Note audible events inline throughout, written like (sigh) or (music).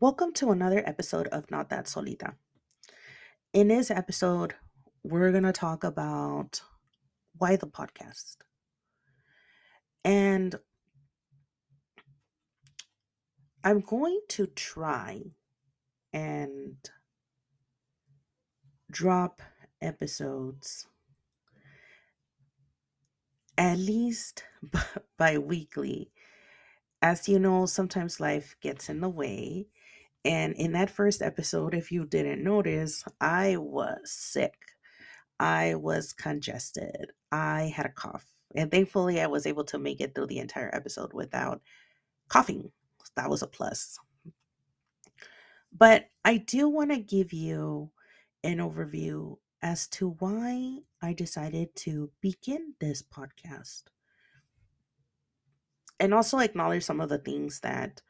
Welcome to another episode of Not That Solita. In this episode, we're going to talk about why the podcast. And I'm going to try and drop episodes at least (laughs) bi weekly. As you know, sometimes life gets in the way. And in that first episode, if you didn't notice, I was sick. I was congested. I had a cough. And thankfully, I was able to make it through the entire episode without coughing. That was a plus. But I do want to give you an overview as to why I decided to begin this podcast. And also acknowledge some of the things that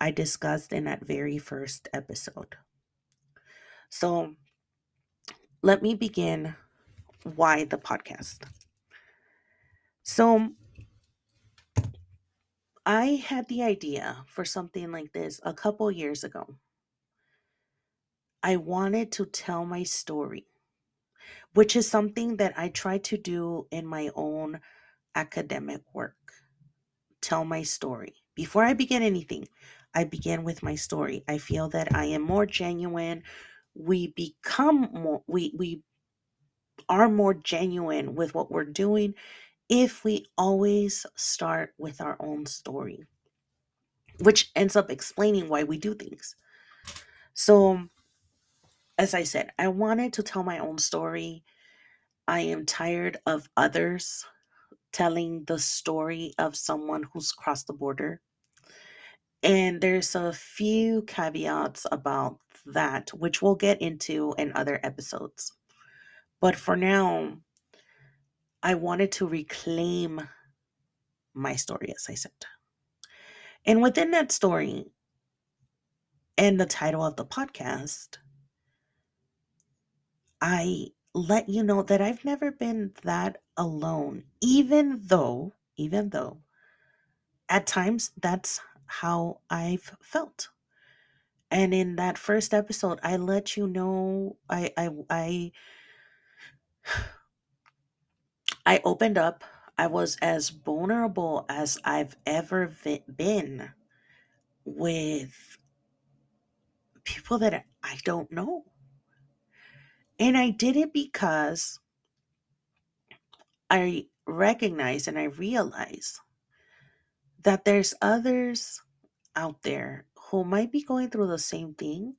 I discussed in that very first episode. So let me begin why the podcast. So I had the idea for something like this a couple years ago. I wanted to tell my story, which is something that I try to do in my own academic work. Tell my story. Before I begin anything, I begin with my story. I feel that I am more genuine. We become more we we are more genuine with what we're doing if we always start with our own story, which ends up explaining why we do things. So, as I said, I wanted to tell my own story. I am tired of others telling the story of someone who's crossed the border. And there's a few caveats about that, which we'll get into in other episodes. But for now, I wanted to reclaim my story, as I said. And within that story and the title of the podcast, I let you know that I've never been that alone, even though, even though at times that's how I've felt. And in that first episode, I let you know I I I (sighs) I opened up. I was as vulnerable as I've ever been with people that I don't know. And I did it because I recognize and I realize that there's others out there who might be going through the same thing.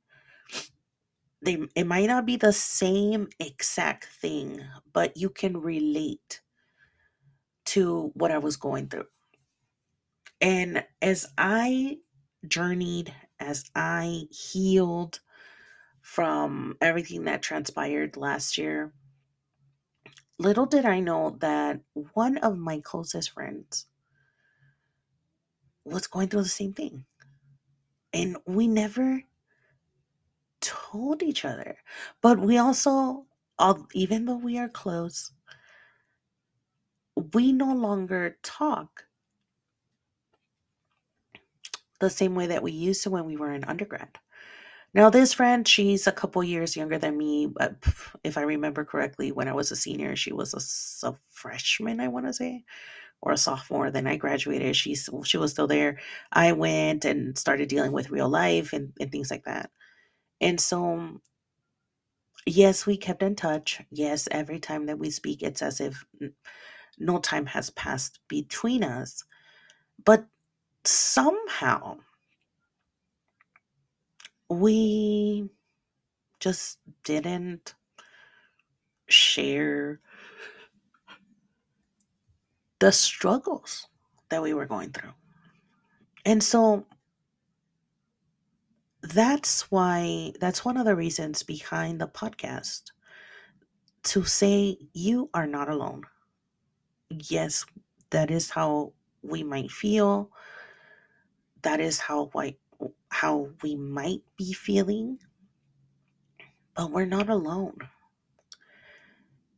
They it might not be the same exact thing, but you can relate to what I was going through. And as I journeyed, as I healed from everything that transpired last year, little did I know that one of my closest friends was going through the same thing. And we never told each other. But we also, all, even though we are close, we no longer talk the same way that we used to when we were in undergrad. Now, this friend, she's a couple years younger than me. But if I remember correctly, when I was a senior, she was a, a freshman, I want to say, or a sophomore. Then I graduated. She's she was still there. I went and started dealing with real life and, and things like that. And so, mm, yes, we kept in touch. Yes, every time that we speak, it's as if no time has passed between us. But somehow we just didn't share the struggles that we were going through. And so that's why, that's one of the reasons behind the podcast to say you are not alone yes, that is how we might feel. That is how we, how we might be feeling. But we're not alone.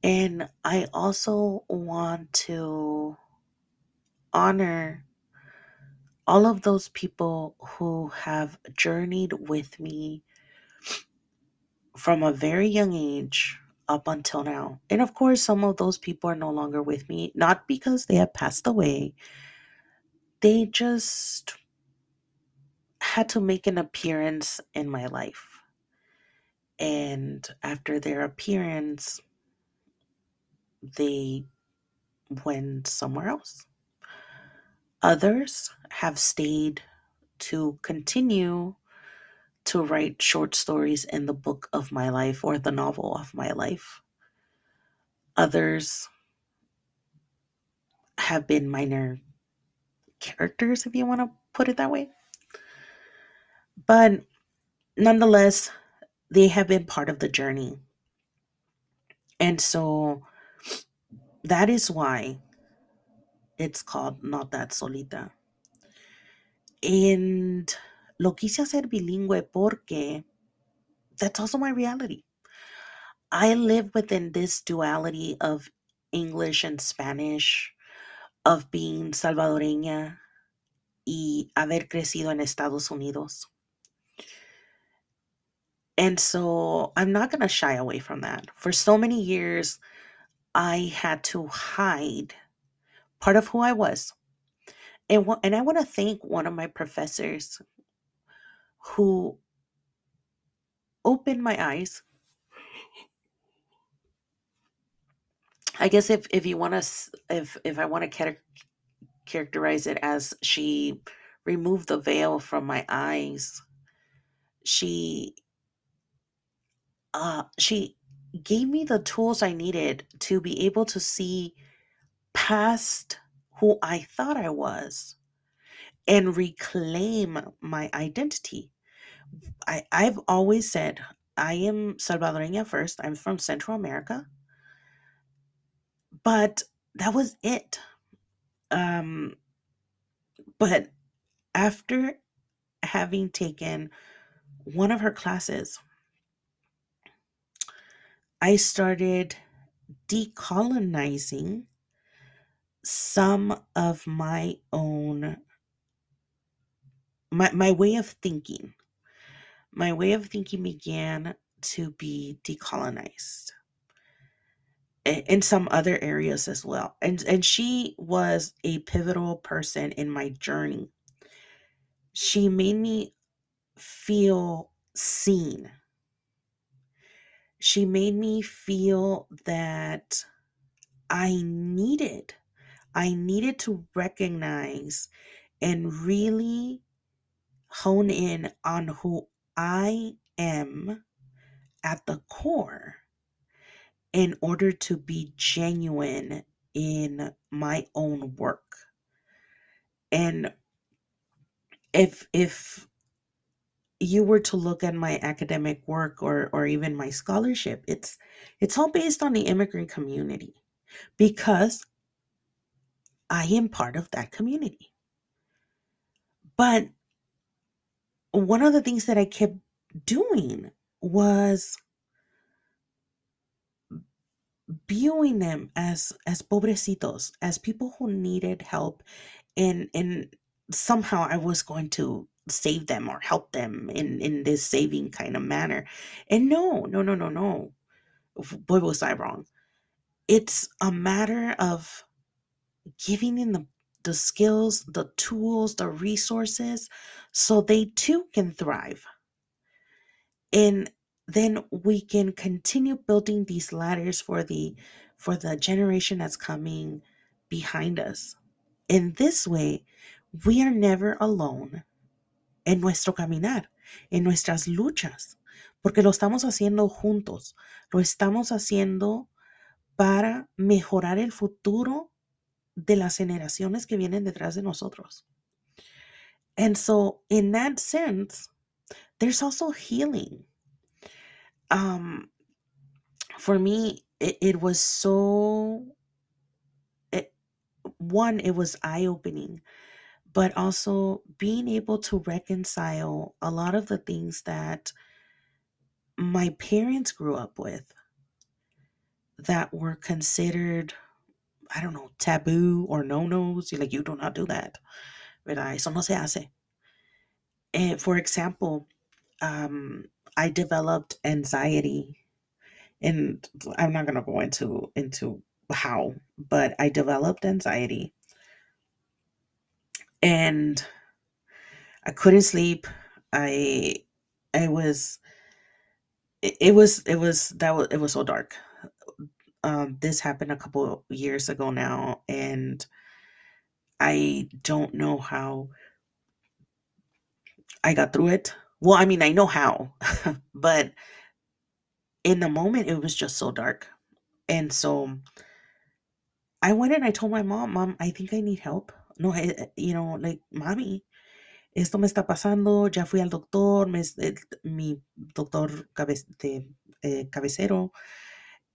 And I also want to honor all of those people who have journeyed with me from a very young age up until now. And of course, some of those people are no longer with me, not because they have passed away, they just had to make an appearance in my life. And after their appearance, they went somewhere else. Others have stayed to continue to write short stories in the book of my life or the novel of my life. Others have been minor characters, if you want to put it that way. But nonetheless, they have been part of the journey. And so that is why it's called Not That Solita. And lo quise hacer bilingüe porque that's also my reality. I live within this duality of English and Spanish, of being salvadoreña y haber crecido en Estados Unidos. And so I'm not going to shy away from that. For so many years, I had to hide part of who I was. And, and I want to thank one of my professors who opened my eyes. I guess if, if you want to, if, if I want to characterize it as she removed the veil from my eyes, she uh, she gave me the tools I needed to be able to see past who I thought I was and reclaim my identity. I, I've always said I am Salvadoreña first. I'm from Central America. But that was it. Um, but after having taken one of her classes, I started decolonizing some of my own my, my way of thinking. My way of thinking began to be decolonized in some other areas as well. And and she was a pivotal person in my journey. She made me feel seen she made me feel that I needed, I needed to recognize and really hone in on who I am at the core in order to be genuine in my own work. And if if you were to look at my academic work or or even my scholarship it's it's all based on the immigrant community because i am part of that community. But one of the things that i kept doing was viewing them as as pobrecitos as people who needed help and and somehow i was going to save them or help them in in this saving kind of manner. And no no no no no. Boy was i wrong? It's a matter of giving them the the skills the tools the resources so they too can thrive. And then we can continue building these ladders for the for the generation that's coming behind us. In this way we are never alone en nuestro caminar, en nuestras luchas, porque lo estamos haciendo juntos, lo estamos haciendo para mejorar el futuro de las generaciones que vienen detrás de nosotros. And so, in that sense, there's also healing. Um, for me, it, was so, it, one, it was eye opening but also being able to reconcile a lot of the things that my parents grew up with that were considered, I don't know, taboo or no nos. You're like, you do not do that. ¿verdad? Eso no se hace. And for example, um, I developed anxiety, and I'm not gonna go into into how, but I developed anxiety, and I couldn't sleep. I I was it, it was it was that was it was so dark. Um, this happened a couple years ago now, and I don't know how I got through it. Well, I mean, I know how, (laughs) but in the moment, it was just so dark. And so I went and I told my mom, Mom, I think I need help. No, eh, eh, you know, like, Mommy, esto me está pasando, ya fui al doctor, me, el- mi doctor cabe- de, eh, cabecero,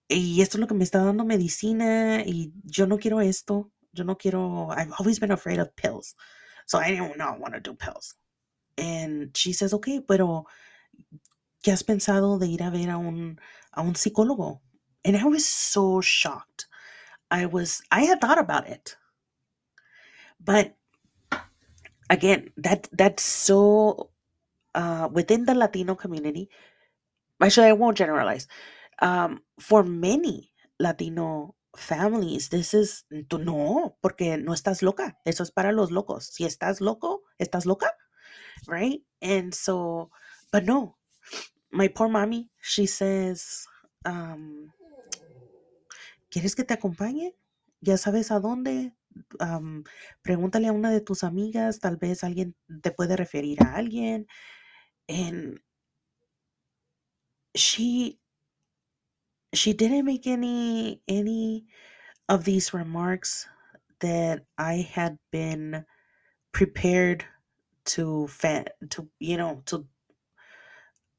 y esto es lo que me está dando medicina, y yo no quiero esto, yo no quiero, I've always been afraid of pills, so I didn't not want to do pills. And she says, okay, pero ¿qué has pensado de ir a ver a un, a un psicólogo? And I was so shocked. I was, I had thought about it, but again, that that's so uh, within the Latino community. Actually, I won't generalize. Um, for many Latino families, this is tú no, porque no estás loca. Eso es para los locos. Si estás loco, estás loca, right? And so, but no, my poor mommy, she says, um, ¿quieres que te acompañe? Ya sabes a dónde. Am, pregúntale a una de tus amigas, tal vez alguien te puede referir a alguien. And she she didn't make any any of these remarks that I had been prepared to fend to you know to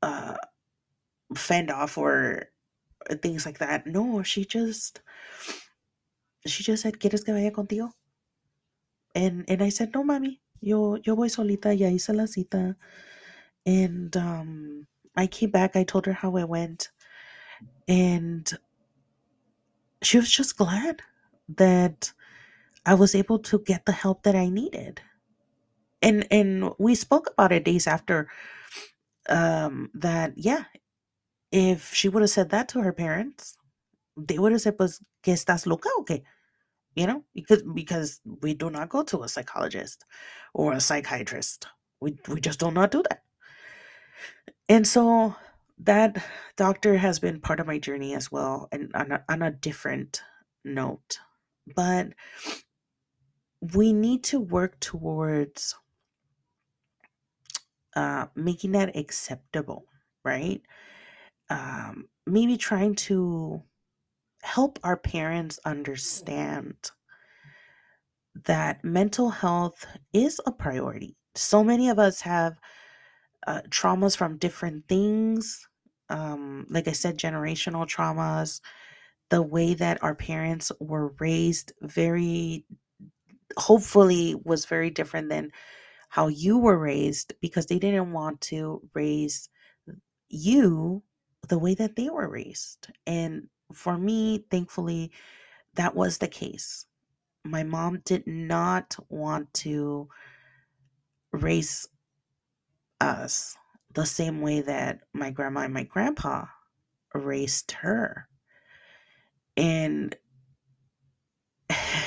uh fend off or things like that. No, she just she just said, ¿Quieres que vaya contigo? And and I said, No, mami, yo yo voy solita, ya hice la cita. And um I came back, I told her how I went, and she was just glad that I was able to get the help that I needed. And and we spoke about it days after um that yeah, if she would have said that to her parents, they would have said, Pues, que estás loca o qué? You know, because because we do not go to a psychologist or a psychiatrist. We we just do not do that. And so that doctor has been part of my journey as well and on a, on a different note. But we need to work towards uh, making that acceptable, right? Um, maybe trying to help our parents understand that mental health is a priority. So many of us have uh, traumas from different things. Um, like I said, generational traumas, the way that our parents were raised, very hopefully was very different than how you were raised because they didn't want to raise you the way that they were raised. And for me, thankfully, that was the case. My mom did not want to raise us the same way that my grandma and my grandpa raised her. And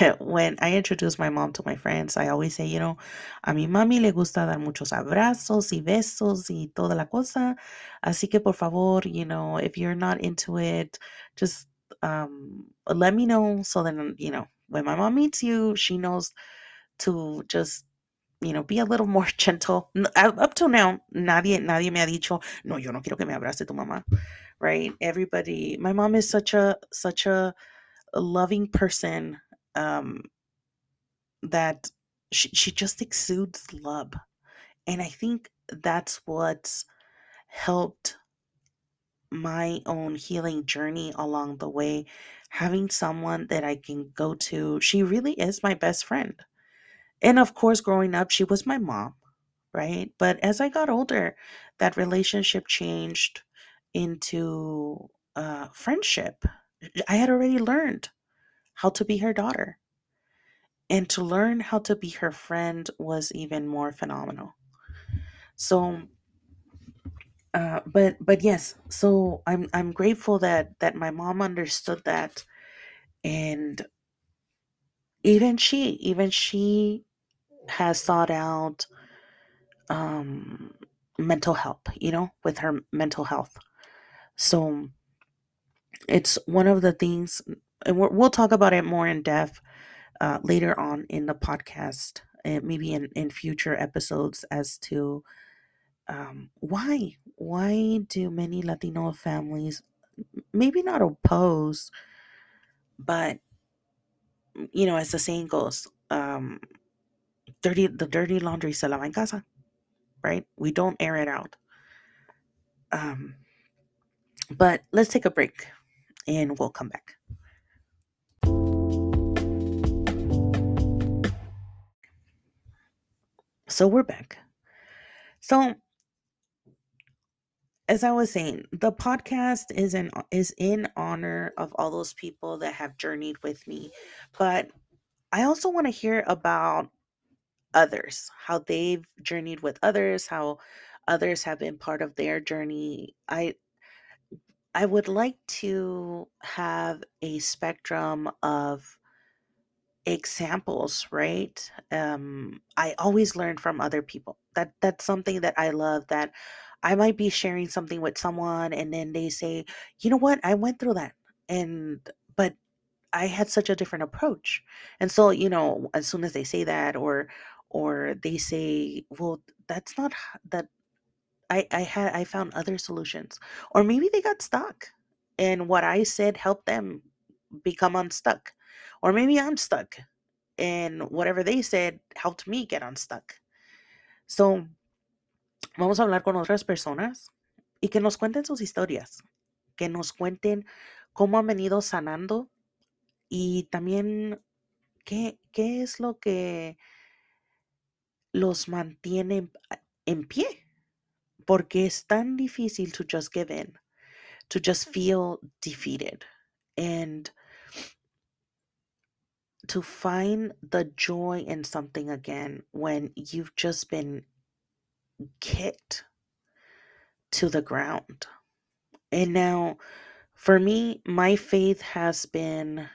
(laughs) when I introduce my mom to my friends, I always say, you know, a mi mami le gusta dar muchos abrazos y besos y toda la cosa. Así que por favor, you know, if you're not into it, just um, let me know so then, you know, when my mom meets you, she knows to just, you know, be a little (laughs) more gentle. Up till now, nadie, nadie me ha dicho, no, yo no quiero que me abrace tu mamá, right? Everybody, my mom is such a, such a loving person um, that she, she just exudes love. And I think that's what's helped my own healing journey along the way. Having someone that I can go to. She really is my best friend. And of course, growing up, she was my mom, right? But as I got older, that relationship changed into uh, friendship. I had already learned how to be her daughter. and to learn how to be her friend was even more phenomenal. So uh, but but yes so i'm i'm grateful that that my mom understood that. And even she even she has sought out um mental help you know with her mental health. So it's one of the things and we will talk about it more in depth uh, later on in the podcast and maybe in, in future episodes as to um, why why do many latino families maybe not oppose but you know as the saying goes um, dirty the dirty laundry se lava en casa right? We don't air it out. Um, but let's take a break and we'll come back so we're back so as I was saying, the podcast is in is in honor of all those people that have journeyed with me, but I also want to hear about others, how they've journeyed with others, how others have been part of their journey. I I would like to have a spectrum of examples, right? Um, I always learn from other people. That that's something that I love. That I might be sharing something with someone, and then they say, "You know what? I went through that, and but I had such a different approach." And so, you know, as soon as they say that, or or they say, "Well, that's not that." I I had I found other solutions, or maybe they got stuck, and what I said helped them become unstuck, or maybe I'm stuck and whatever they said helped me get unstuck. So, vamos a hablar con otras personas y que nos cuenten sus historias, que nos cuenten cómo han venido sanando y también qué, qué es lo que los mantiene en, pie, porque es tan difícil to just give in, to just feel defeated and to find the joy in something again when you've just been kicked to the ground. And now, for me, my faith has been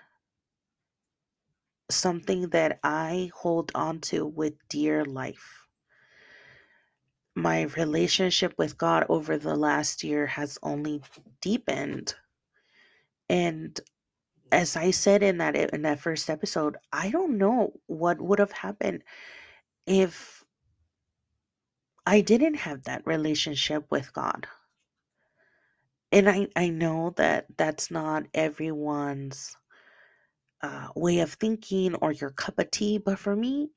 something that I hold on to with dear life. My relationship with God over the last year has only deepened. And as I said in that in that first episode, I don't know what would have happened if I didn't have that relationship with God. And I, I know that that's not everyone's uh, way of thinking or your cup of tea, but for me,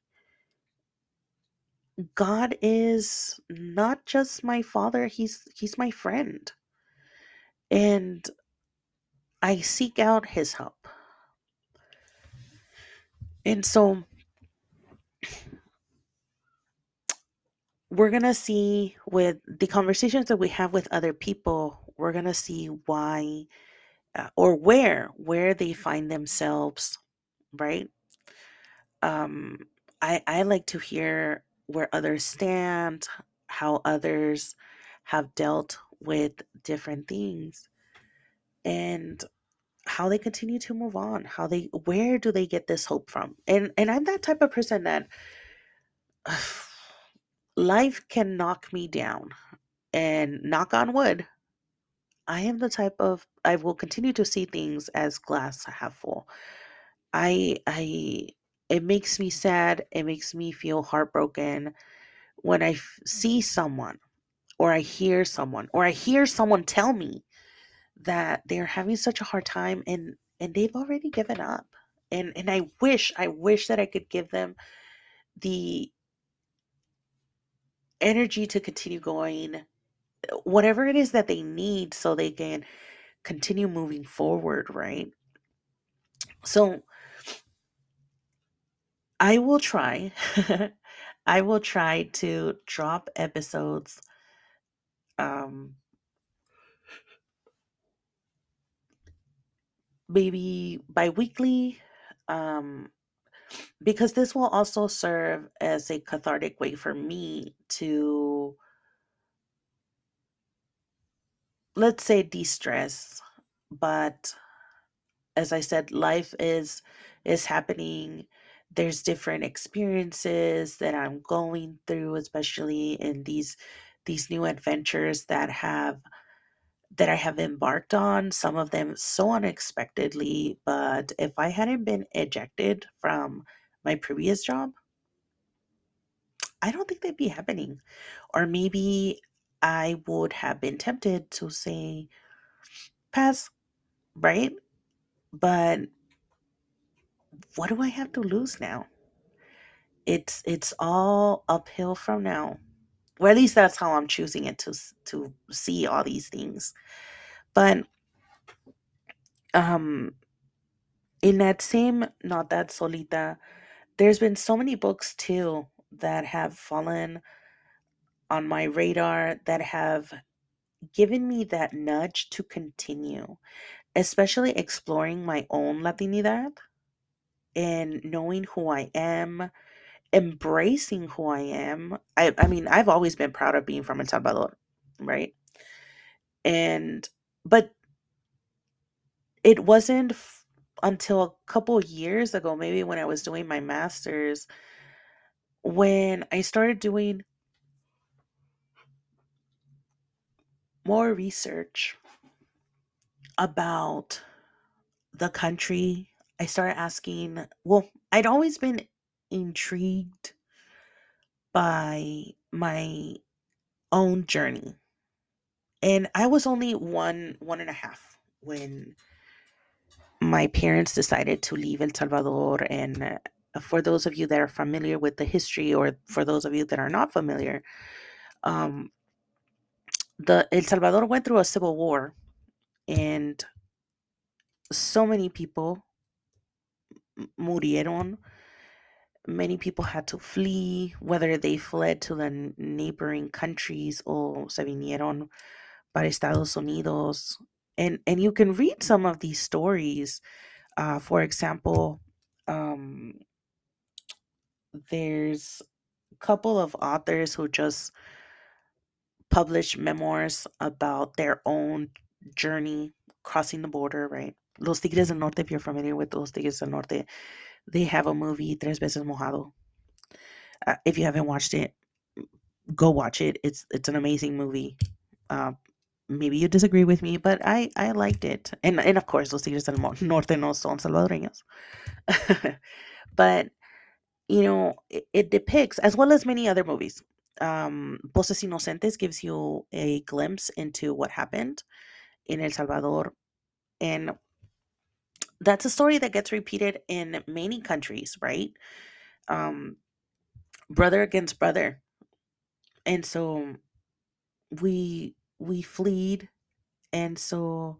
God is not just my father, he's he's my friend. And I seek out his help. And so we're going to see with the conversations that we have with other people, we're going to see why uh, or where where they find themselves, right? Um I I like to hear where others stand, how others have dealt with different things. And how they continue to move on how they where do they get this hope from? And and i'm that type of person that (sighs) life can knock me down and knock on wood i am the type of i will continue to see things as glass half full. I i it makes me sad it makes me feel heartbroken when i f- see someone or i hear someone or i hear someone tell me that they're having such a hard time and and they've already given up and and i wish i wish that i could give them the energy to continue going whatever it is that they need so they can continue moving forward right? So i will try (laughs) i will try to drop episodes um maybe bi-weekly um because this will also serve as a cathartic way for me to let's say de-stress but as i said life is is happening. There's different experiences that i'm going through especially in these these new adventures that have that i have embarked on some of them so unexpectedly but if i hadn't been ejected from my previous job I don't think they'd be happening. Or maybe I would have been tempted to say pass, right? But what do I have to lose now? It's it's all uphill from now. Or at least that's how I'm choosing it to to see all these things. But um in that same not that solita, there's been so many books too that have fallen on my radar that have given me that nudge to continue, especially exploring my own Latinidad and knowing who I am, embracing who I am. I, I mean, I've always been proud of being from El Salvador, right? And, but it wasn't f- until a couple years ago, maybe when I was doing my master's, when I started doing more research about the country, I started asking, well, I'd always been intrigued by my own journey. And I was only one, one and a half when my parents decided to leave El Salvador. And for those of you that are familiar with the history, or for those of you that are not familiar, um, the El Salvador went through a civil war, and so many people murieron many people had to flee, whether they fled to the neighboring countries or se vinieron para Estados Unidos. And, and you can read some of these stories. Uh, for example, um, there's a couple of authors who just published memoirs about their own journey crossing the border, right? Los Tigres del Norte, if you're familiar with Los Tigres del Norte, they have a movie, Tres Veces Mojado. Uh, if you haven't watched it, go watch it. It's it's an amazing movie. Uh, maybe you disagree with me, but I I liked it. And and of course, Los Tigres del Norte no son salvadoreños. (laughs) but you know, it, it depicts as well as many other movies. Um, Voces Inocentes gives you a glimpse into what happened in El Salvador, and that's a story that gets repeated in many countries, right? Um, brother against brother, and so we we fleed and so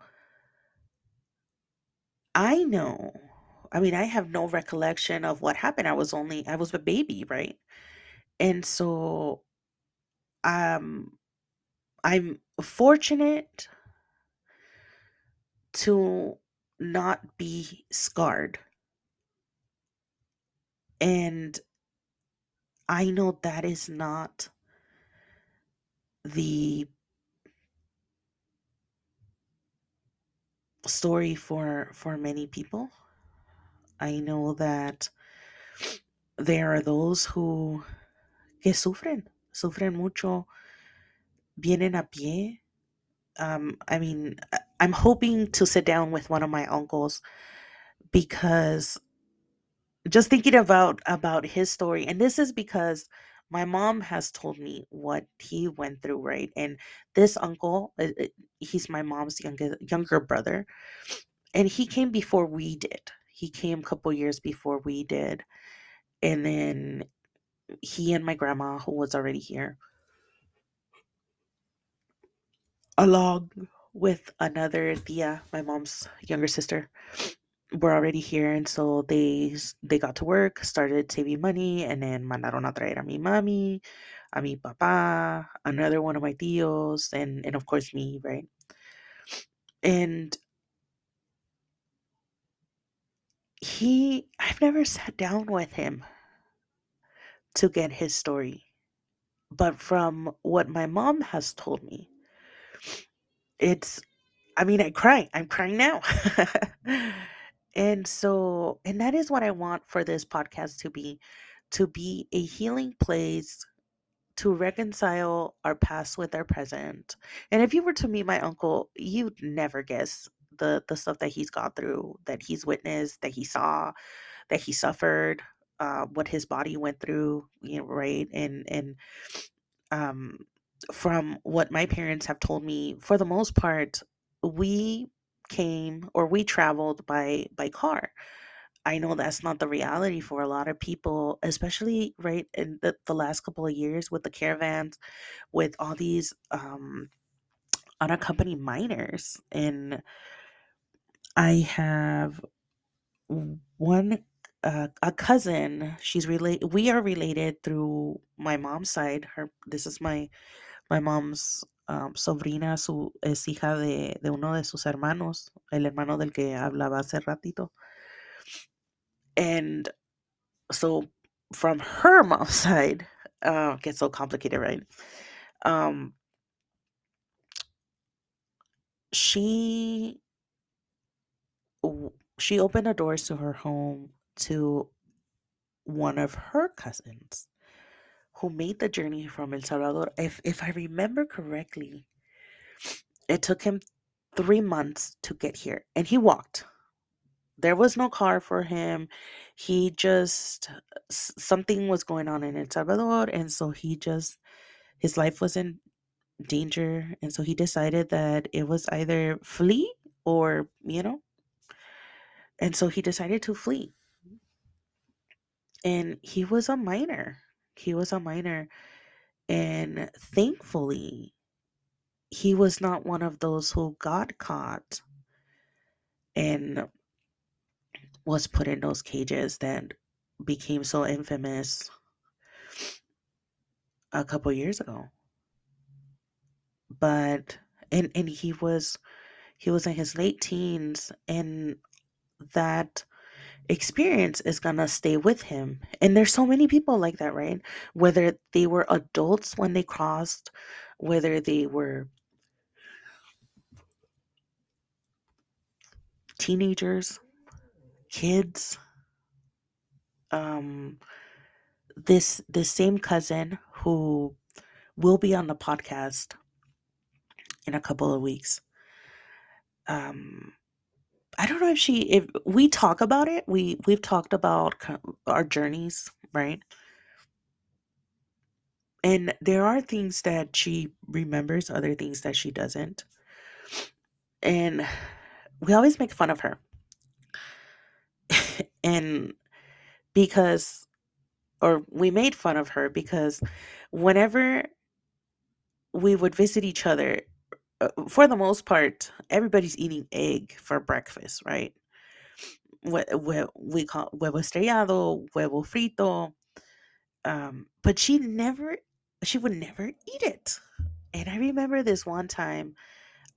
i know i mean i have no recollection of what happened. I was only i was a baby right? And so um i'm fortunate to not be scarred. And i know that is not the story for for many people. I know that there are those who que sufren sufren mucho vienen a pie. Um i mean i'm hoping to sit down with one of my uncles because just thinking about about his story and this is because my mom has told me what he went through right? And this uncle uh, uh, he's my mom's younger younger brother and he came before we did. He came a couple years before we did and then he and my grandma who was already here along with another tia my mom's younger sister were already here and so they they got to work started saving money and then mandaron a traer a mi mami a mi papá another one of my tios and and of course me right and he I've never sat down with him to get his story. But from what my mom has told me, it's I mean, I cry. I'm crying now. (laughs) and so and that is what I want for this podcast to be to be a healing place to reconcile our past with our present. And if you were to meet my uncle, you'd never guess the the stuff that he's gone through, that he's witnessed, that he saw, that he suffered, uh, what his body went through, you know, right? And and um, from what my parents have told me, for the most part, we came or we traveled by by car. I know that's not the reality for a lot of people, especially right in the, the last couple of years with the caravans, with all these um, unaccompanied minors. And I have one uh, a cousin. She's related. We are related through my mom's side. Her. This is my my mom's um, sobrina. Su es hija de, de uno de sus hermanos, el hermano del que hablaba hace ratito. And so from her (laughs) mom's side, uh, gets so complicated, right? Um, she she opened the doors to her home to one of her cousins who made the journey from El Salvador. If if I remember correctly, it took him three months to get here, and he walked. There was no car for him. He just something was going on in El Salvador, and so he just his life was in danger, and so he decided that it was either flee or you know, and so he decided to flee. And he was a minor. He was a minor, and thankfully, he was not one of those who got caught and was put in those cages that became so infamous a couple years ago. But and and he was he was in his late teens and that experience is gonna stay with him. And there's so many people like that, right? Whether they were adults when they crossed, whether they were teenagers, kids, um this this same cousin who will be on the podcast in a couple of weeks. Um I don't know if she if we talk about it. We we've talked about our journeys, right? And there are things that she remembers, other things that she doesn't. And we always make fun of her. (laughs) and because or we made fun of her because whenever we would visit each other, for the most part, everybody's eating egg for breakfast, right? We, we, we call huevo estrellado, huevo frito. Um, but she never, she would never eat it. And I remember this one time,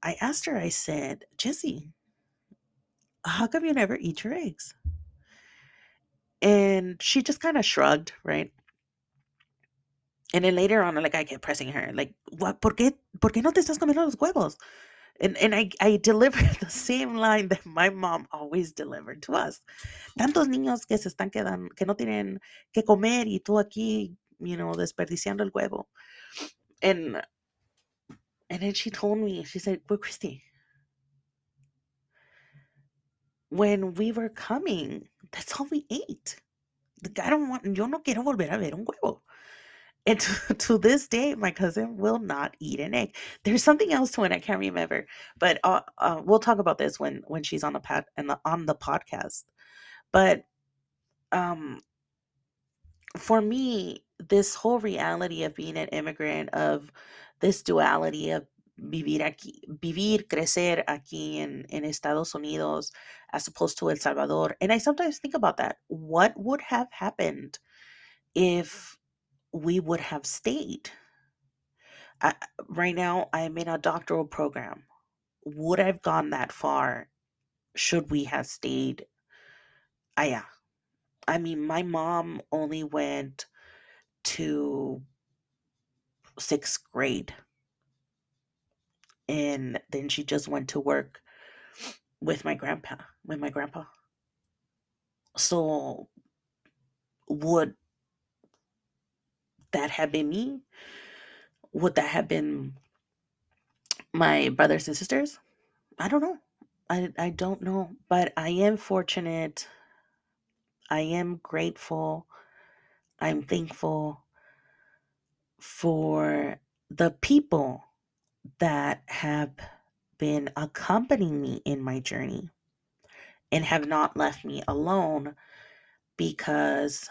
I asked her, I said, Jessie, how come you never eat your eggs? And she just kind of shrugged, right? And then later on, like I kept pressing her, like, what? ¿Por qué, por qué no te estás comiendo los huevos? And, and I, I delivered (laughs) the same line that my mom always delivered to us. Tantos niños que se están quedando, que no tienen que comer y tú aquí, you know, desperdiciando el huevo. And and then she told me, she said, well, Christy, when we were coming, that's all we ate. I don't want, yo no quiero volver a ver un huevo. And to, (laughs) to this day, my cousin will not eat an egg. There's something else to it I can't remember, but uh, uh, we'll talk about this when when she's on the pad and the, on the podcast. But um, for me, this whole reality of being an immigrant, of this duality of vivir aquí, vivir, crecer aquí en Estados Unidos as opposed to El Salvador. And I sometimes think about that. What would have happened if we would have stayed? I, right now, I'm in a doctoral program. Would I've gone that far should we have stayed I yeah. I mean, my mom only went to sixth grade and then she just went to work with my grandpa, with my grandpa. So would that have been me? Would that have been my brothers and sisters? I don't know. I I don't know, but I am fortunate. I am grateful. I'm thankful for the people that have been accompanying me in my journey and have not left me alone because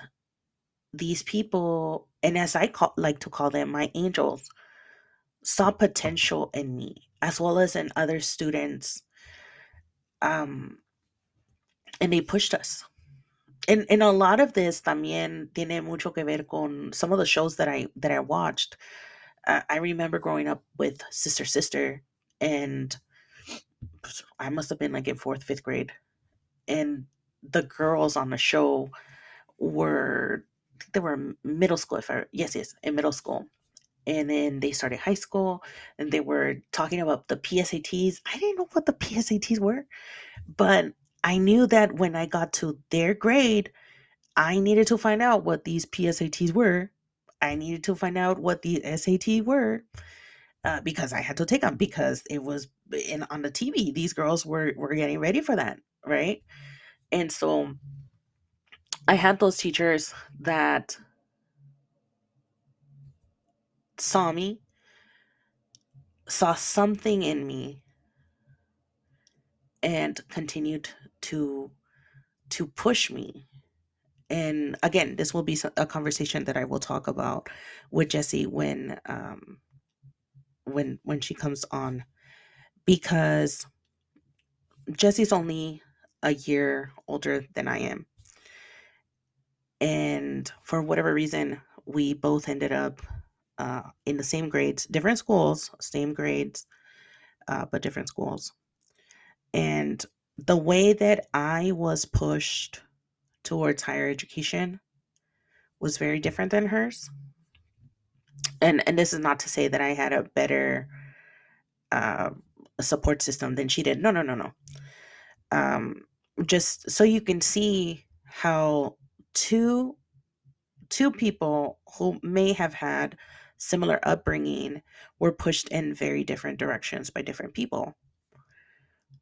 these people and as I call, like to call them my angels saw potential in me as well as in other students um and they pushed us and and a lot of this también tiene mucho que ver con some of the shows that I that I watched uh, I remember growing up with Sister Sister and I must have been like in fourth, fifth grade. And the girls on the show were, they were middle school, if I, yes, yes, in middle school. And then they started high school and they were talking about the PSATs. I didn't know what the PSATs were, but I knew that when I got to their grade, I needed to find out what these PSATs were. I needed to find out what the SAT were uh, because I had to take them because it was in on the TV. These girls were were getting ready for that, right? And so I had those teachers that saw me, saw something in me, and continued to to push me. And again, this will be a conversation that I will talk about with Jesse when um, when when she comes on because Jesse's only a year older than I am. And for whatever reason, we both ended up uh, in the same grades, different schools, same grades, uh, but different schools. And the way that I was pushed towards higher education was very different than hers. And and this is not to say that I had a better uh, support system than she did. No, no, no, no. Um, just so you can see how two two people who may have had similar upbringing were pushed in very different directions by different people.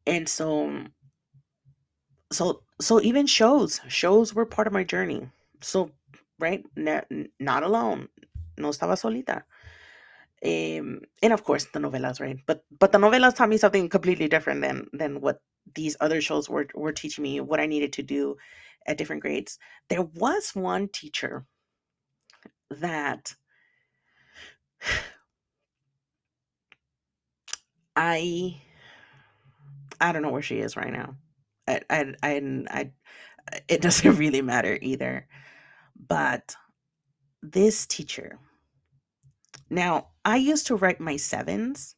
And so so so even shows shows were part of my journey. So right not, not alone no estaba solita. Um, and of course the novelas right? But but the novelas taught me something completely different than than what these other shows were were teaching me what i needed to do at different grades there was one teacher that i i don't know where she is right now. I i i, I it (laughs) doesn't really matter either. But this teacher now I used to write my sevens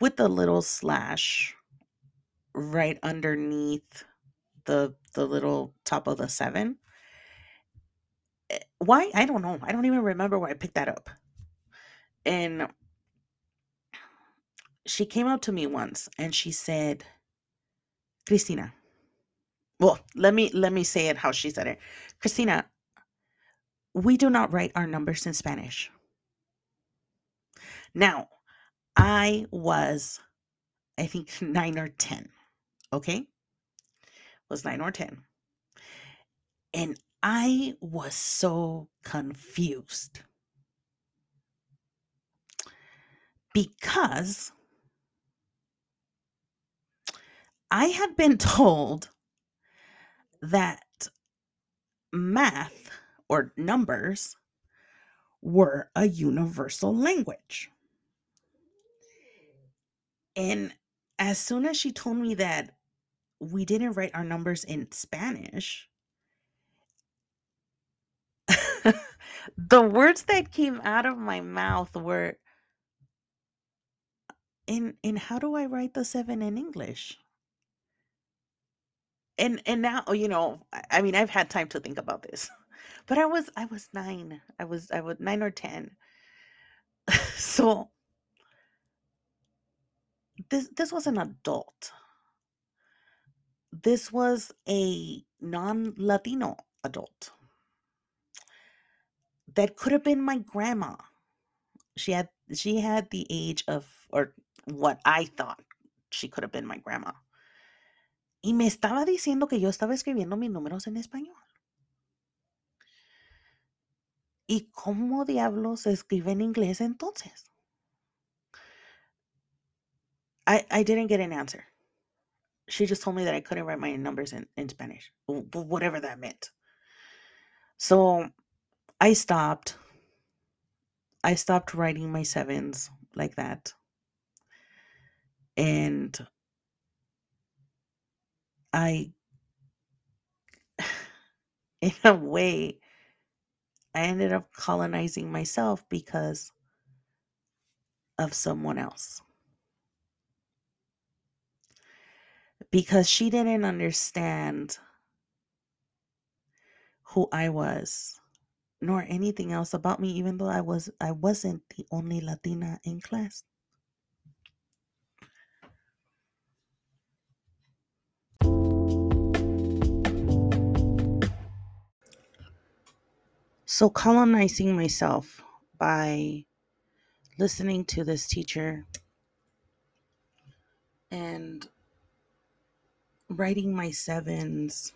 with a little slash right underneath the the little top of the seven. Eh, why? I don't know. I don't even remember where I picked that up. And she came up to me once and she said, Christina. Well, let me let me say it how she said it. Christina, we do not write our numbers in Spanish. Now, I was, I think, nine or 10. Okay. Was nine or 10. And I was so confused because I had been (laughs) told that math or numbers were a universal language. And as soon as she told me that we didn't write our numbers in Spanish, (laughs) the words that came out of my mouth were in in how do I write the 7 in English? and and now you know I I mean I've had time to think about this, (laughs) but I was I was nine. I was I was nine or ten. (laughs) so this this was an adult. This was a non-Latino adult that could have been my grandma. She had she had the age of or what I thought she could have been my grandma. Y me estaba diciendo que yo estaba escribiendo mis números en español. ¿Y cómo diablos se escribe en inglés entonces? I, I didn't get an answer. She just told me that I couldn't write my numbers in, in Spanish, whatever that meant. So I stopped. I stopped writing my sevens like that. And I, (sighs) in a way, I ended up colonizing myself because of someone else. Because she didn't understand who I was nor anything else about me even though I was I wasn't the only Latina in class. So, colonizing myself by listening to this teacher and writing my sevens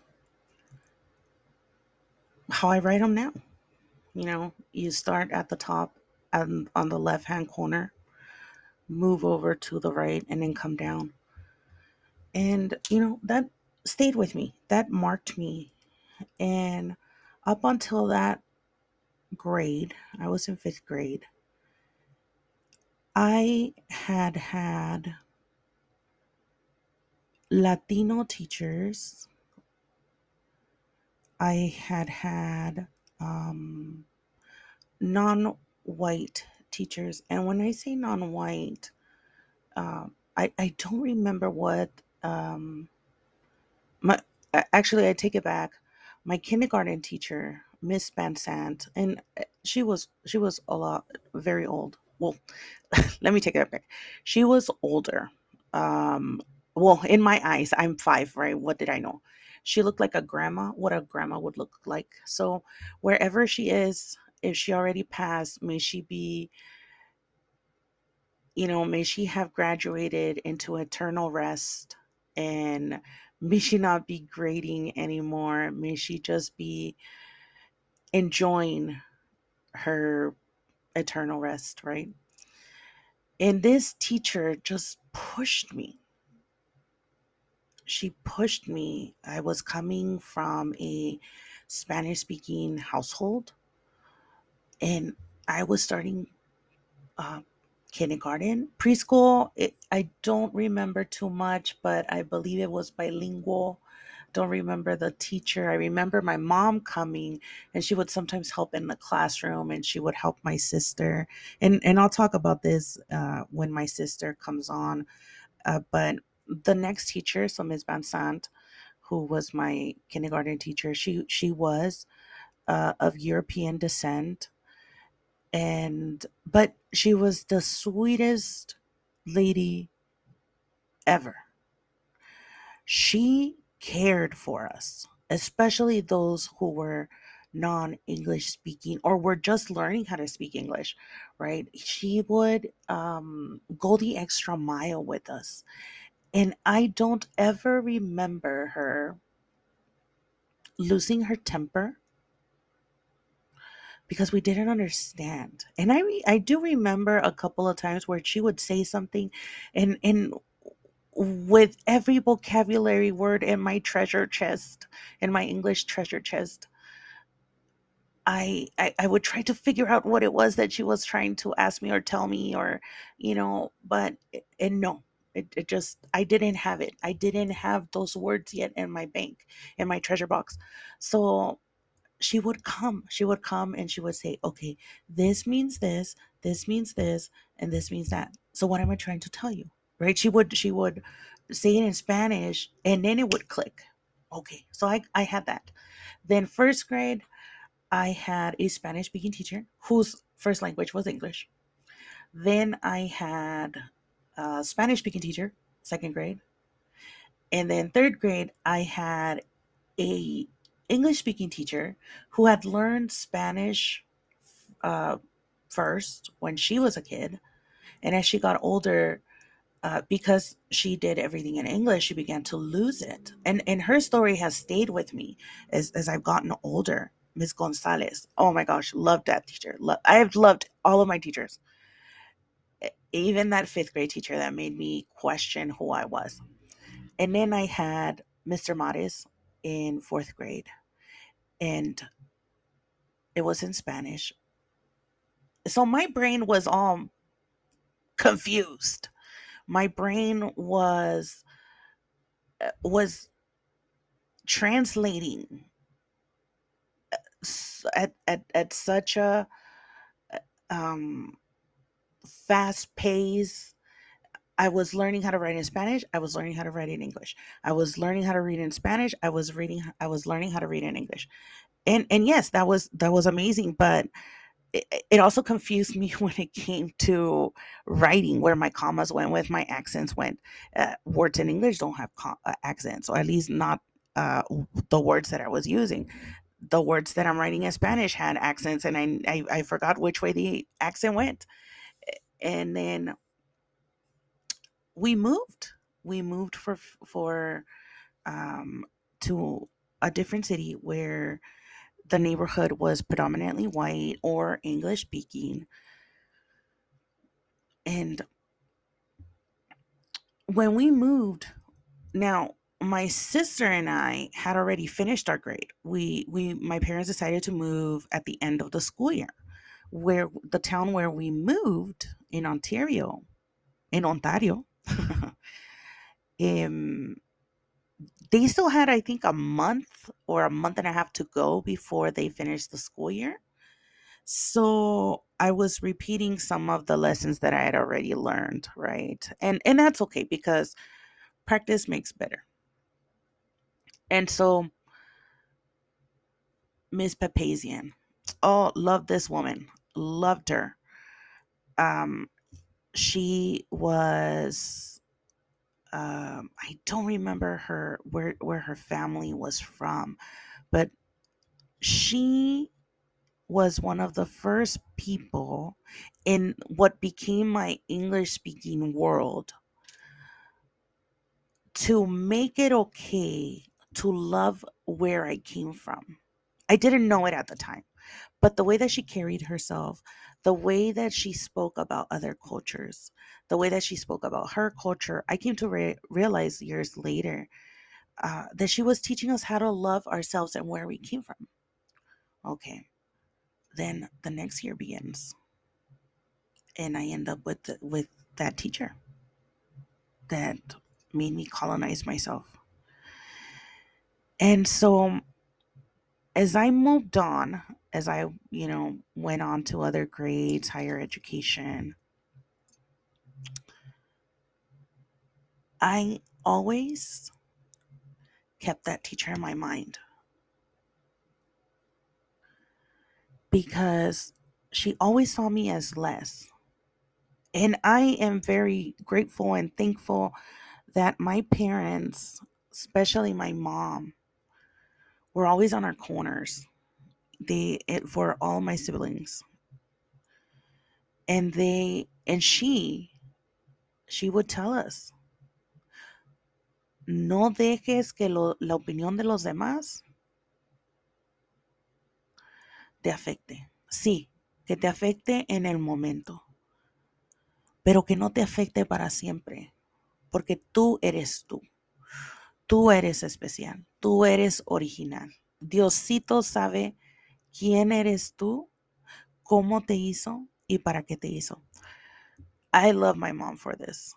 how I write them now. You know, you start at the top and on the left hand corner, move over to the right, and then come down. And, you know, that stayed with me, that marked me. And up until that grade, I was in fifth grade, I had had Latino teachers. I had had um, non white teachers. And when I say non white, uh, I, I don't remember what um, my actually I take it back. My kindergarten teacher Miss Sant, and eh, she was she was a lot very old. Well, (laughs) let me take that back. She was older. Um, well, in my eyes, I'm five, right? What did I know? She looked like a grandma, what a grandma would look like. So wherever she is, if she already passed, may she be, you know, may she have graduated into eternal rest and may she not be grading anymore. May she just be enjoying her eternal rest, right? And this teacher just pushed me. She pushed me. I was coming from a Spanish speaking household and I was starting uh, kindergarten, preschool. It, I don't remember too much, but I believe it was bilingual don't remember the teacher. I remember my mom coming and she would sometimes help in the classroom and she would help my sister. And and I'll talk about this uh, when my sister comes on. Uh, but the next teacher, so Ms. Bansant, who was my kindergarten teacher, she she was uh, of European descent, and but she was the sweetest lady ever. She cared for us, especially those who were non English speaking or were just learning how to speak English, right? She would um, go the extra mile with us. And I don't ever remember her losing her temper because we didn't understand. And I re- I do remember a couple of times where she would say something and and with every vocabulary word in my treasure chest, in my English treasure chest. I, I, I would try to figure out what it was that she was trying to ask me or tell me or you know but and no it, it just i didn't have it. I didn't have those words yet in my bank in my treasure box. So she would come she would come and she would say okay this means this this means this and this means that. So what am i trying to tell you? Right? She would she would say it in spanish and then it would click. Okay, so I, I had that. Then first grade, I had a Spanish speaking teacher whose first language was English. Then I had a Spanish speaking teacher, second grade. And then third grade, I had a English speaking teacher who had learned Spanish uh, first when she was a kid. And as she got older, uh, because she did everything in English, she began to lose it. And and her story has stayed with me as, as I've gotten older. Miss Gonzalez. Oh my gosh, loved that teacher. Lo- I have loved all of my teachers. Even that fifth grade teacher that made me question who I was. And then I had Mr. Mares in fourth grade, and it was in Spanish. So my brain was all confused. My brain was uh, was translating at at, at such a um fast pace. I was learning how to write in spanish i was learning how to write in english. I was learning how to read in spanish i was reading i was learning how to read in english. And and yes that was that was amazing but it, it also confused me (laughs) when it came to writing where my commas went with my accents went. Uh, words in english don't have uh, accents or at least not uh, the words that i was using. The words that i'm writing in spanish had accents and i i, I forgot which way the accent went and then we moved. We moved for for um to a different city where the neighborhood was predominantly white or english speaking. And when we moved now my sister and i had already finished our grade. We we my parents decided to move at the end of the school year where the town where we moved in ontario in ontario. (laughs) Um, they still had i think a month or a month and a half to go before they finished the school year. So i was repeating some of the lessons that i had already learned right? And and that's okay because practice makes better. And so miss papazian oh loved this woman. Loved her um she was um i don't remember her where where her family was from but she was one of the first people in what became my English speaking world to make it okay to love where I came from. I didn't know it at the time, but the way that she carried herself, the way that she spoke about other cultures, the way that she spoke about her culture, I came to re- realize years later uh, that she was teaching us how to love ourselves and where we came from. Okay, then the next year begins and I end up with with that teacher that made me colonize myself. And so as I moved on, as I, you know, went on to other grades, higher education, I always kept that teacher in my mind because she always saw me as less. And I am very grateful and thankful that my parents, especially my mom, were always on our corners. They it for all my siblings. And they and she she would tell us, no dejes que lo- la opinión de los demás te afecte. Sí, que te afecte en el momento, pero que no te afecte para siempre, porque tú eres tú. Tú eres especial, tú eres original. Diosito sabe quién eres tú, cómo te hizo y para qué te hizo. I love my mom for this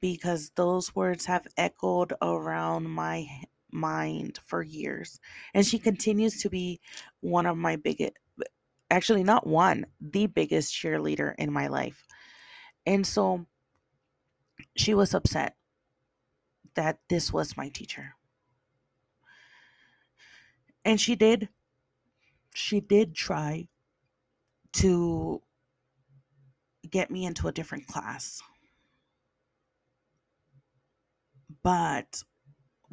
because those words have echoed around my mind for years. And she continues to be one of my biggest, actually, not one, the biggest cheerleader in my life. And so she was upset that this was my teacher. And she did she did try to get me into a different class. But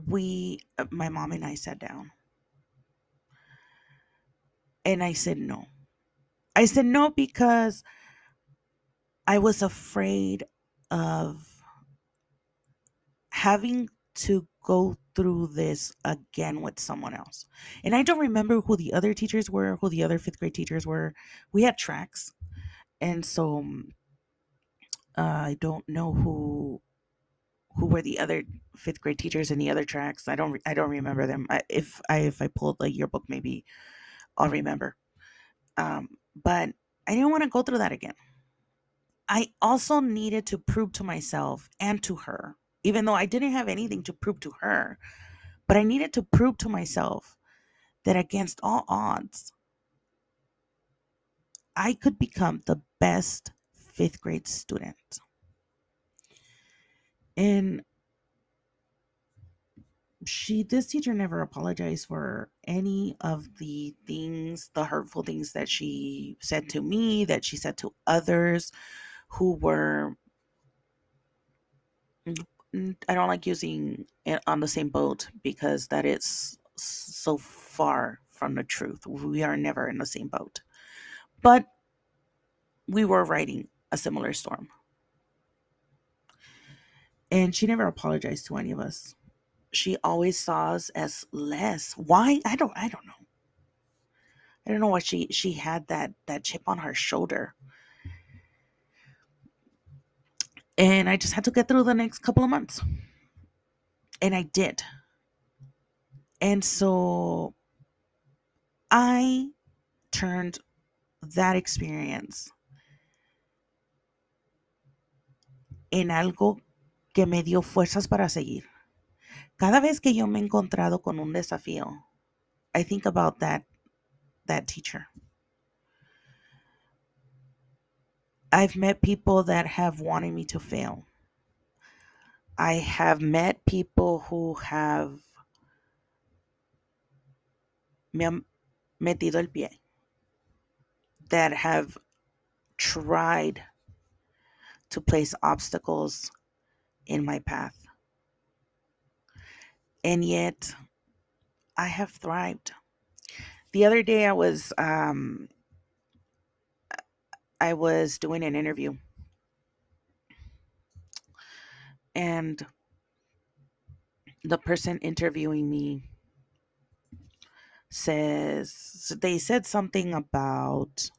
we, my mom and I sat down. And I said no. I said no because I was afraid of having to go through this again with someone else. And I don't remember who the other teachers were, who the other fifth grade teachers were. We had tracks. And so uh, I don't know who who were the other fifth grade teachers in the other tracks. I don't I don't remember them. I, if I if I pulled the yearbook, maybe I'll remember. Um, but I didn't want to go through that again. I also needed to prove to myself and to her, even though I didn't have anything to prove to her, but I needed to prove to myself that against all odds, I could become the best fifth grade student. And she this teacher never apologized for any of the things the hurtful things that she said to me that she said to others who were i don't like using it on the same boat because that is so far from the truth. We are never in the same boat. But we were riding a similar storm. And she never apologized to any of us. She always saw us as less. Why? I don't i don't know. I don't know why she she had that that chip on her shoulder and i just had to get through the next couple of months and i did and so i turned that experience en algo que me dio fuerzas para seguir. Cada vez que yo me he encontrado con un desafío, I think about that that teacher. I've met people that have wanted me to fail. I have met people who have me metido el pie that have tried to place obstacles in my path. And yet, I have thrived. The other day, I was um, I was doing an interview, and the person interviewing me says they said something about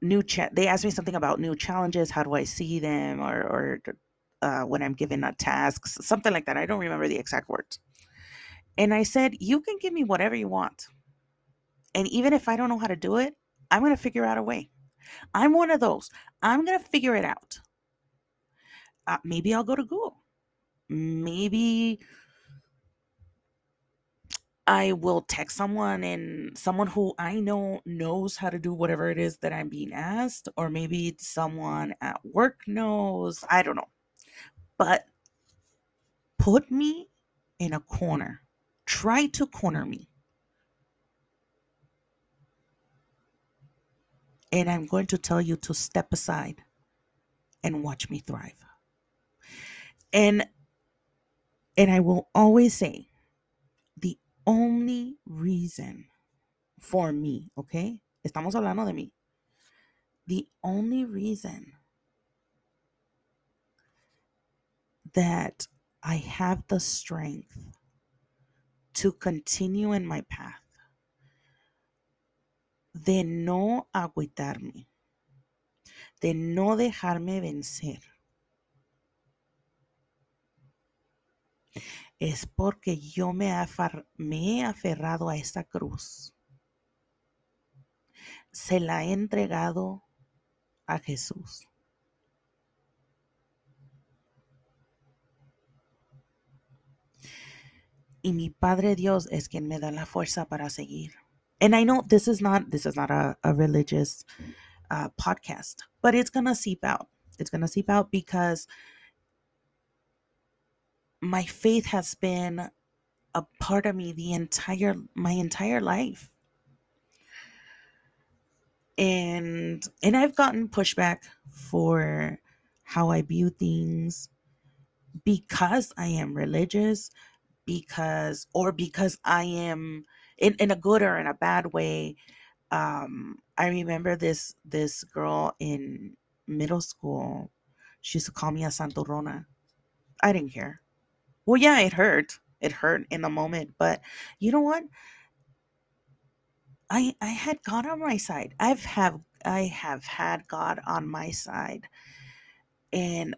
new they asked me something about new challenges how do i see them or or uh, when i'm given a task something like that i don't remember the exact words. And i said you can give me whatever you want. And even if i don't know how to do it i'm going to figure out a way i'm one of those i'm going to figure it out uh, maybe i'll go to google maybe I will text someone and someone who I know knows how to do whatever it is that I'm being asked, or maybe someone at work knows. I don't know. But put me in a corner. Try to corner me. And I'm going to tell you to step aside and watch me thrive. And and I will always say the only reason for me, okay? Estamos hablando de mí. The only reason that I have the strength to continue in my path, de no agüitarme, de no dejarme vencer, es porque yo me, me he aferrado a esa cruz. Se la he entregado a Jesús. Y mi Padre Dios es quien me da la fuerza para seguir. And I know this is not this is not a, a religious uh, podcast, but it's gonna seep out. It's gonna seep out because my faith has been a part of me the entire my entire life. And and I've gotten pushback for how I view things because I am religious, because or because I am in, in a good or in a bad way. Um, I remember this this girl in middle school. She used to call me a Santurrona. I didn't care. Well, yeah, it hurt. It hurt in the moment, but you know what? I I had God on my side. I've have I have had God on my side. And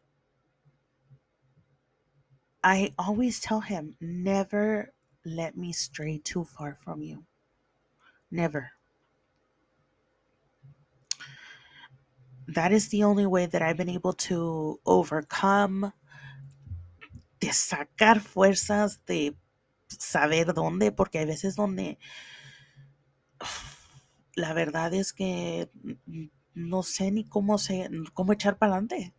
I always tell him, never let me stray too far from you. Never. That is the only way that I've been able to overcome, de sacar fuerzas, de saber dónde, porque hay veces donde (sighs) la verdad es que no sé ni cómo se cómo echar para adelante.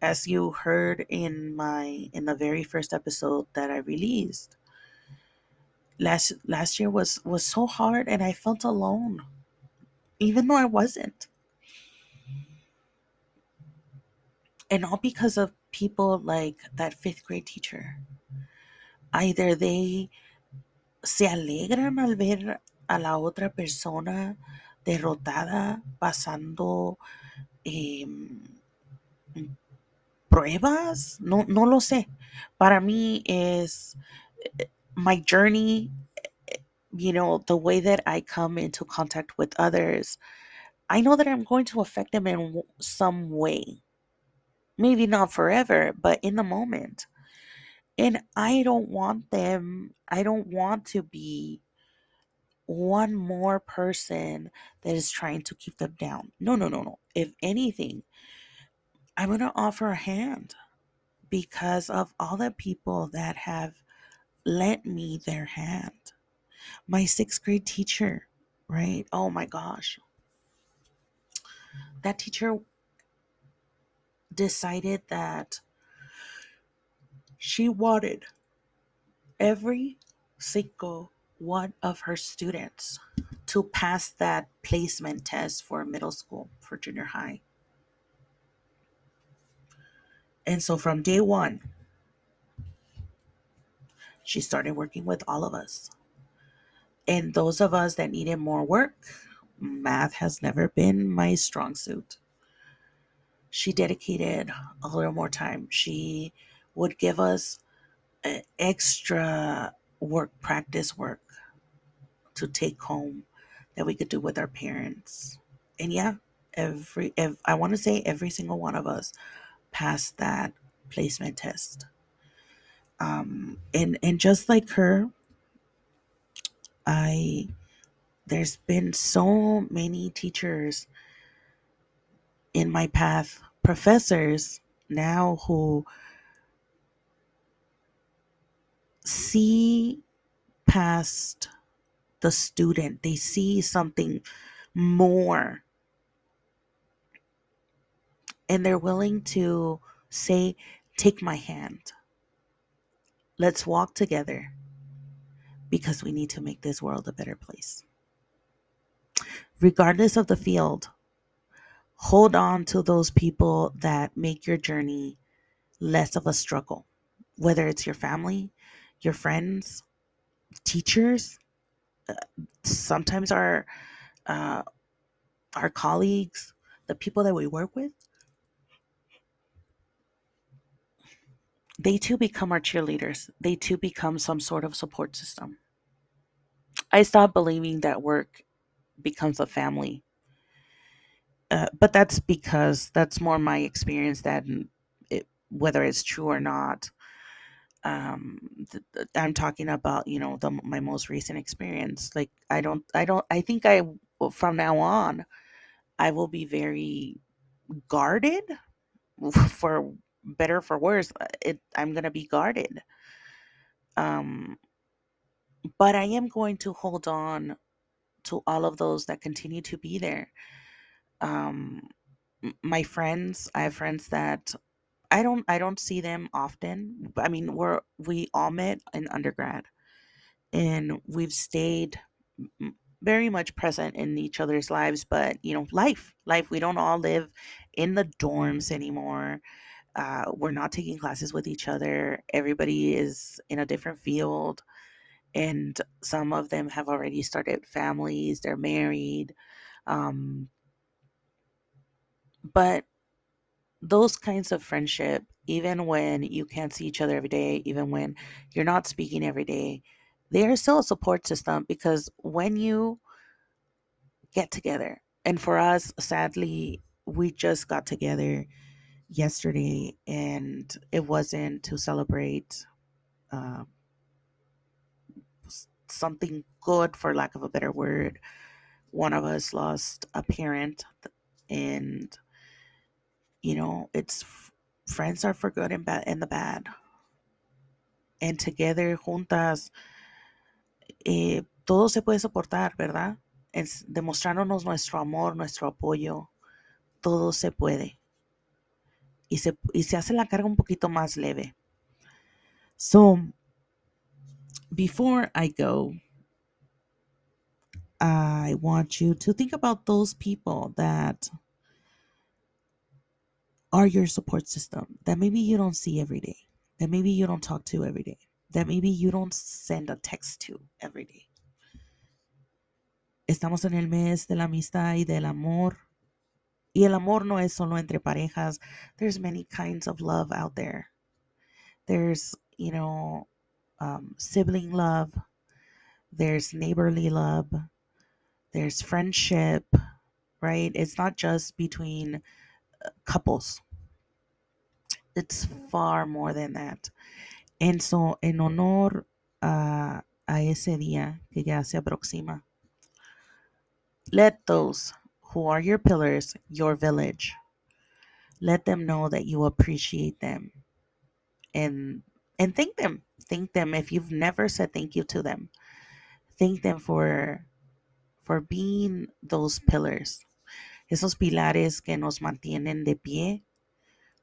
As you heard in my in the very first episode that I released, last last year was was so hard and I felt alone, even though I wasn't. And all because of people like that fifth grade teacher. Either they se alegran al ver a la otra persona derrotada pasando eh, pruebas, no, no lo sé. Para mí es my journey, you know, the way that I come into contact with others. I know that I'm going to affect them in some way. Maybe not forever, but in the moment. And I don't want them, I don't want to be one more person that is trying to keep them down. No, no, no, no. If anything, I'm going to offer a hand because of all the people that have lent me their hand. My sixth grade teacher, right? Oh my gosh. That teacher decided that she wanted every single one of her students to pass that placement test for middle school, for junior high. And so from day one, she started working with all of us. And those of us that needed more work, math has never been my strong suit. She dedicated a little more time. She would give us uh, extra work, practice work to take home that we could do with our parents. And yeah, every, if, I want to say every single one of us passed that placement test. Um, and and just like her, I there's been so many teachers in my path, professors now who see past the student, they see something more. And they're willing to say, Take my hand. Let's walk together because we need to make this world a better place. Regardless of the field, hold on to those people that make your journey less of a struggle, whether it's your family, your friends, teachers, uh, sometimes our uh, our colleagues, the people that we work with, they too become our cheerleaders. They too become some sort of support system. I stopped believing that work becomes a family. Uh, but that's because that's more my experience than it, whether it's true or not um th- th- i'm talking about you know the my most recent experience like i don't i don't i think i from now on i will be very guarded (laughs) for better for worse uh, it i'm going to be guarded um but i am going to hold on to all of those that continue to be there um my friends i have friends that I don't I don't see them often. I mean, we're we all met in undergrad. and we've stayed very much present in each other's lives but you know life life we don't all live in the dorms anymore uh, we're not taking classes with each other. Everybody is in a different field and some of them have already started families they're married um, but those kinds of friendship even when you can't see each other every day even when you're not speaking every day they are still a support system because when you get together and for us sadly we just got together yesterday and it wasn't to celebrate uh, something good for lack of a better word. One of us lost a parent and you know it's friends are for good and bad and the bad. And together juntas eh, todo se puede soportar verdad? Es demostrándonos nuestro amor nuestro apoyo todo se puede y se, y se hace la carga un poquito más leve so before I go I want you to think about those people that are your support system that maybe you don't see every day, that maybe you don't talk to every day, that maybe you don't send a text to every day. Estamos en el mes de la amistad y del amor. Y el amor no es solo entre parejas. There's many kinds of love out there. There's, you know, um, sibling love. There's neighborly love. There's friendship, right? It's not just between couples. It's far more than that. And so, en honor a, a ese día que ya se aproxima, let those who are your pillars, your village, let them know that you appreciate them and and thank them. Thank them if you've never said thank you to them. Thank them for for being those pillars. Esos pilares que nos mantienen de pie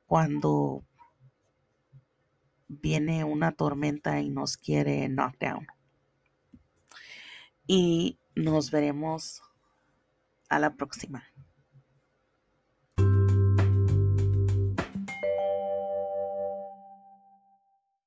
cuando viene una tormenta y nos quiere knock down. Y nos veremos a la próxima.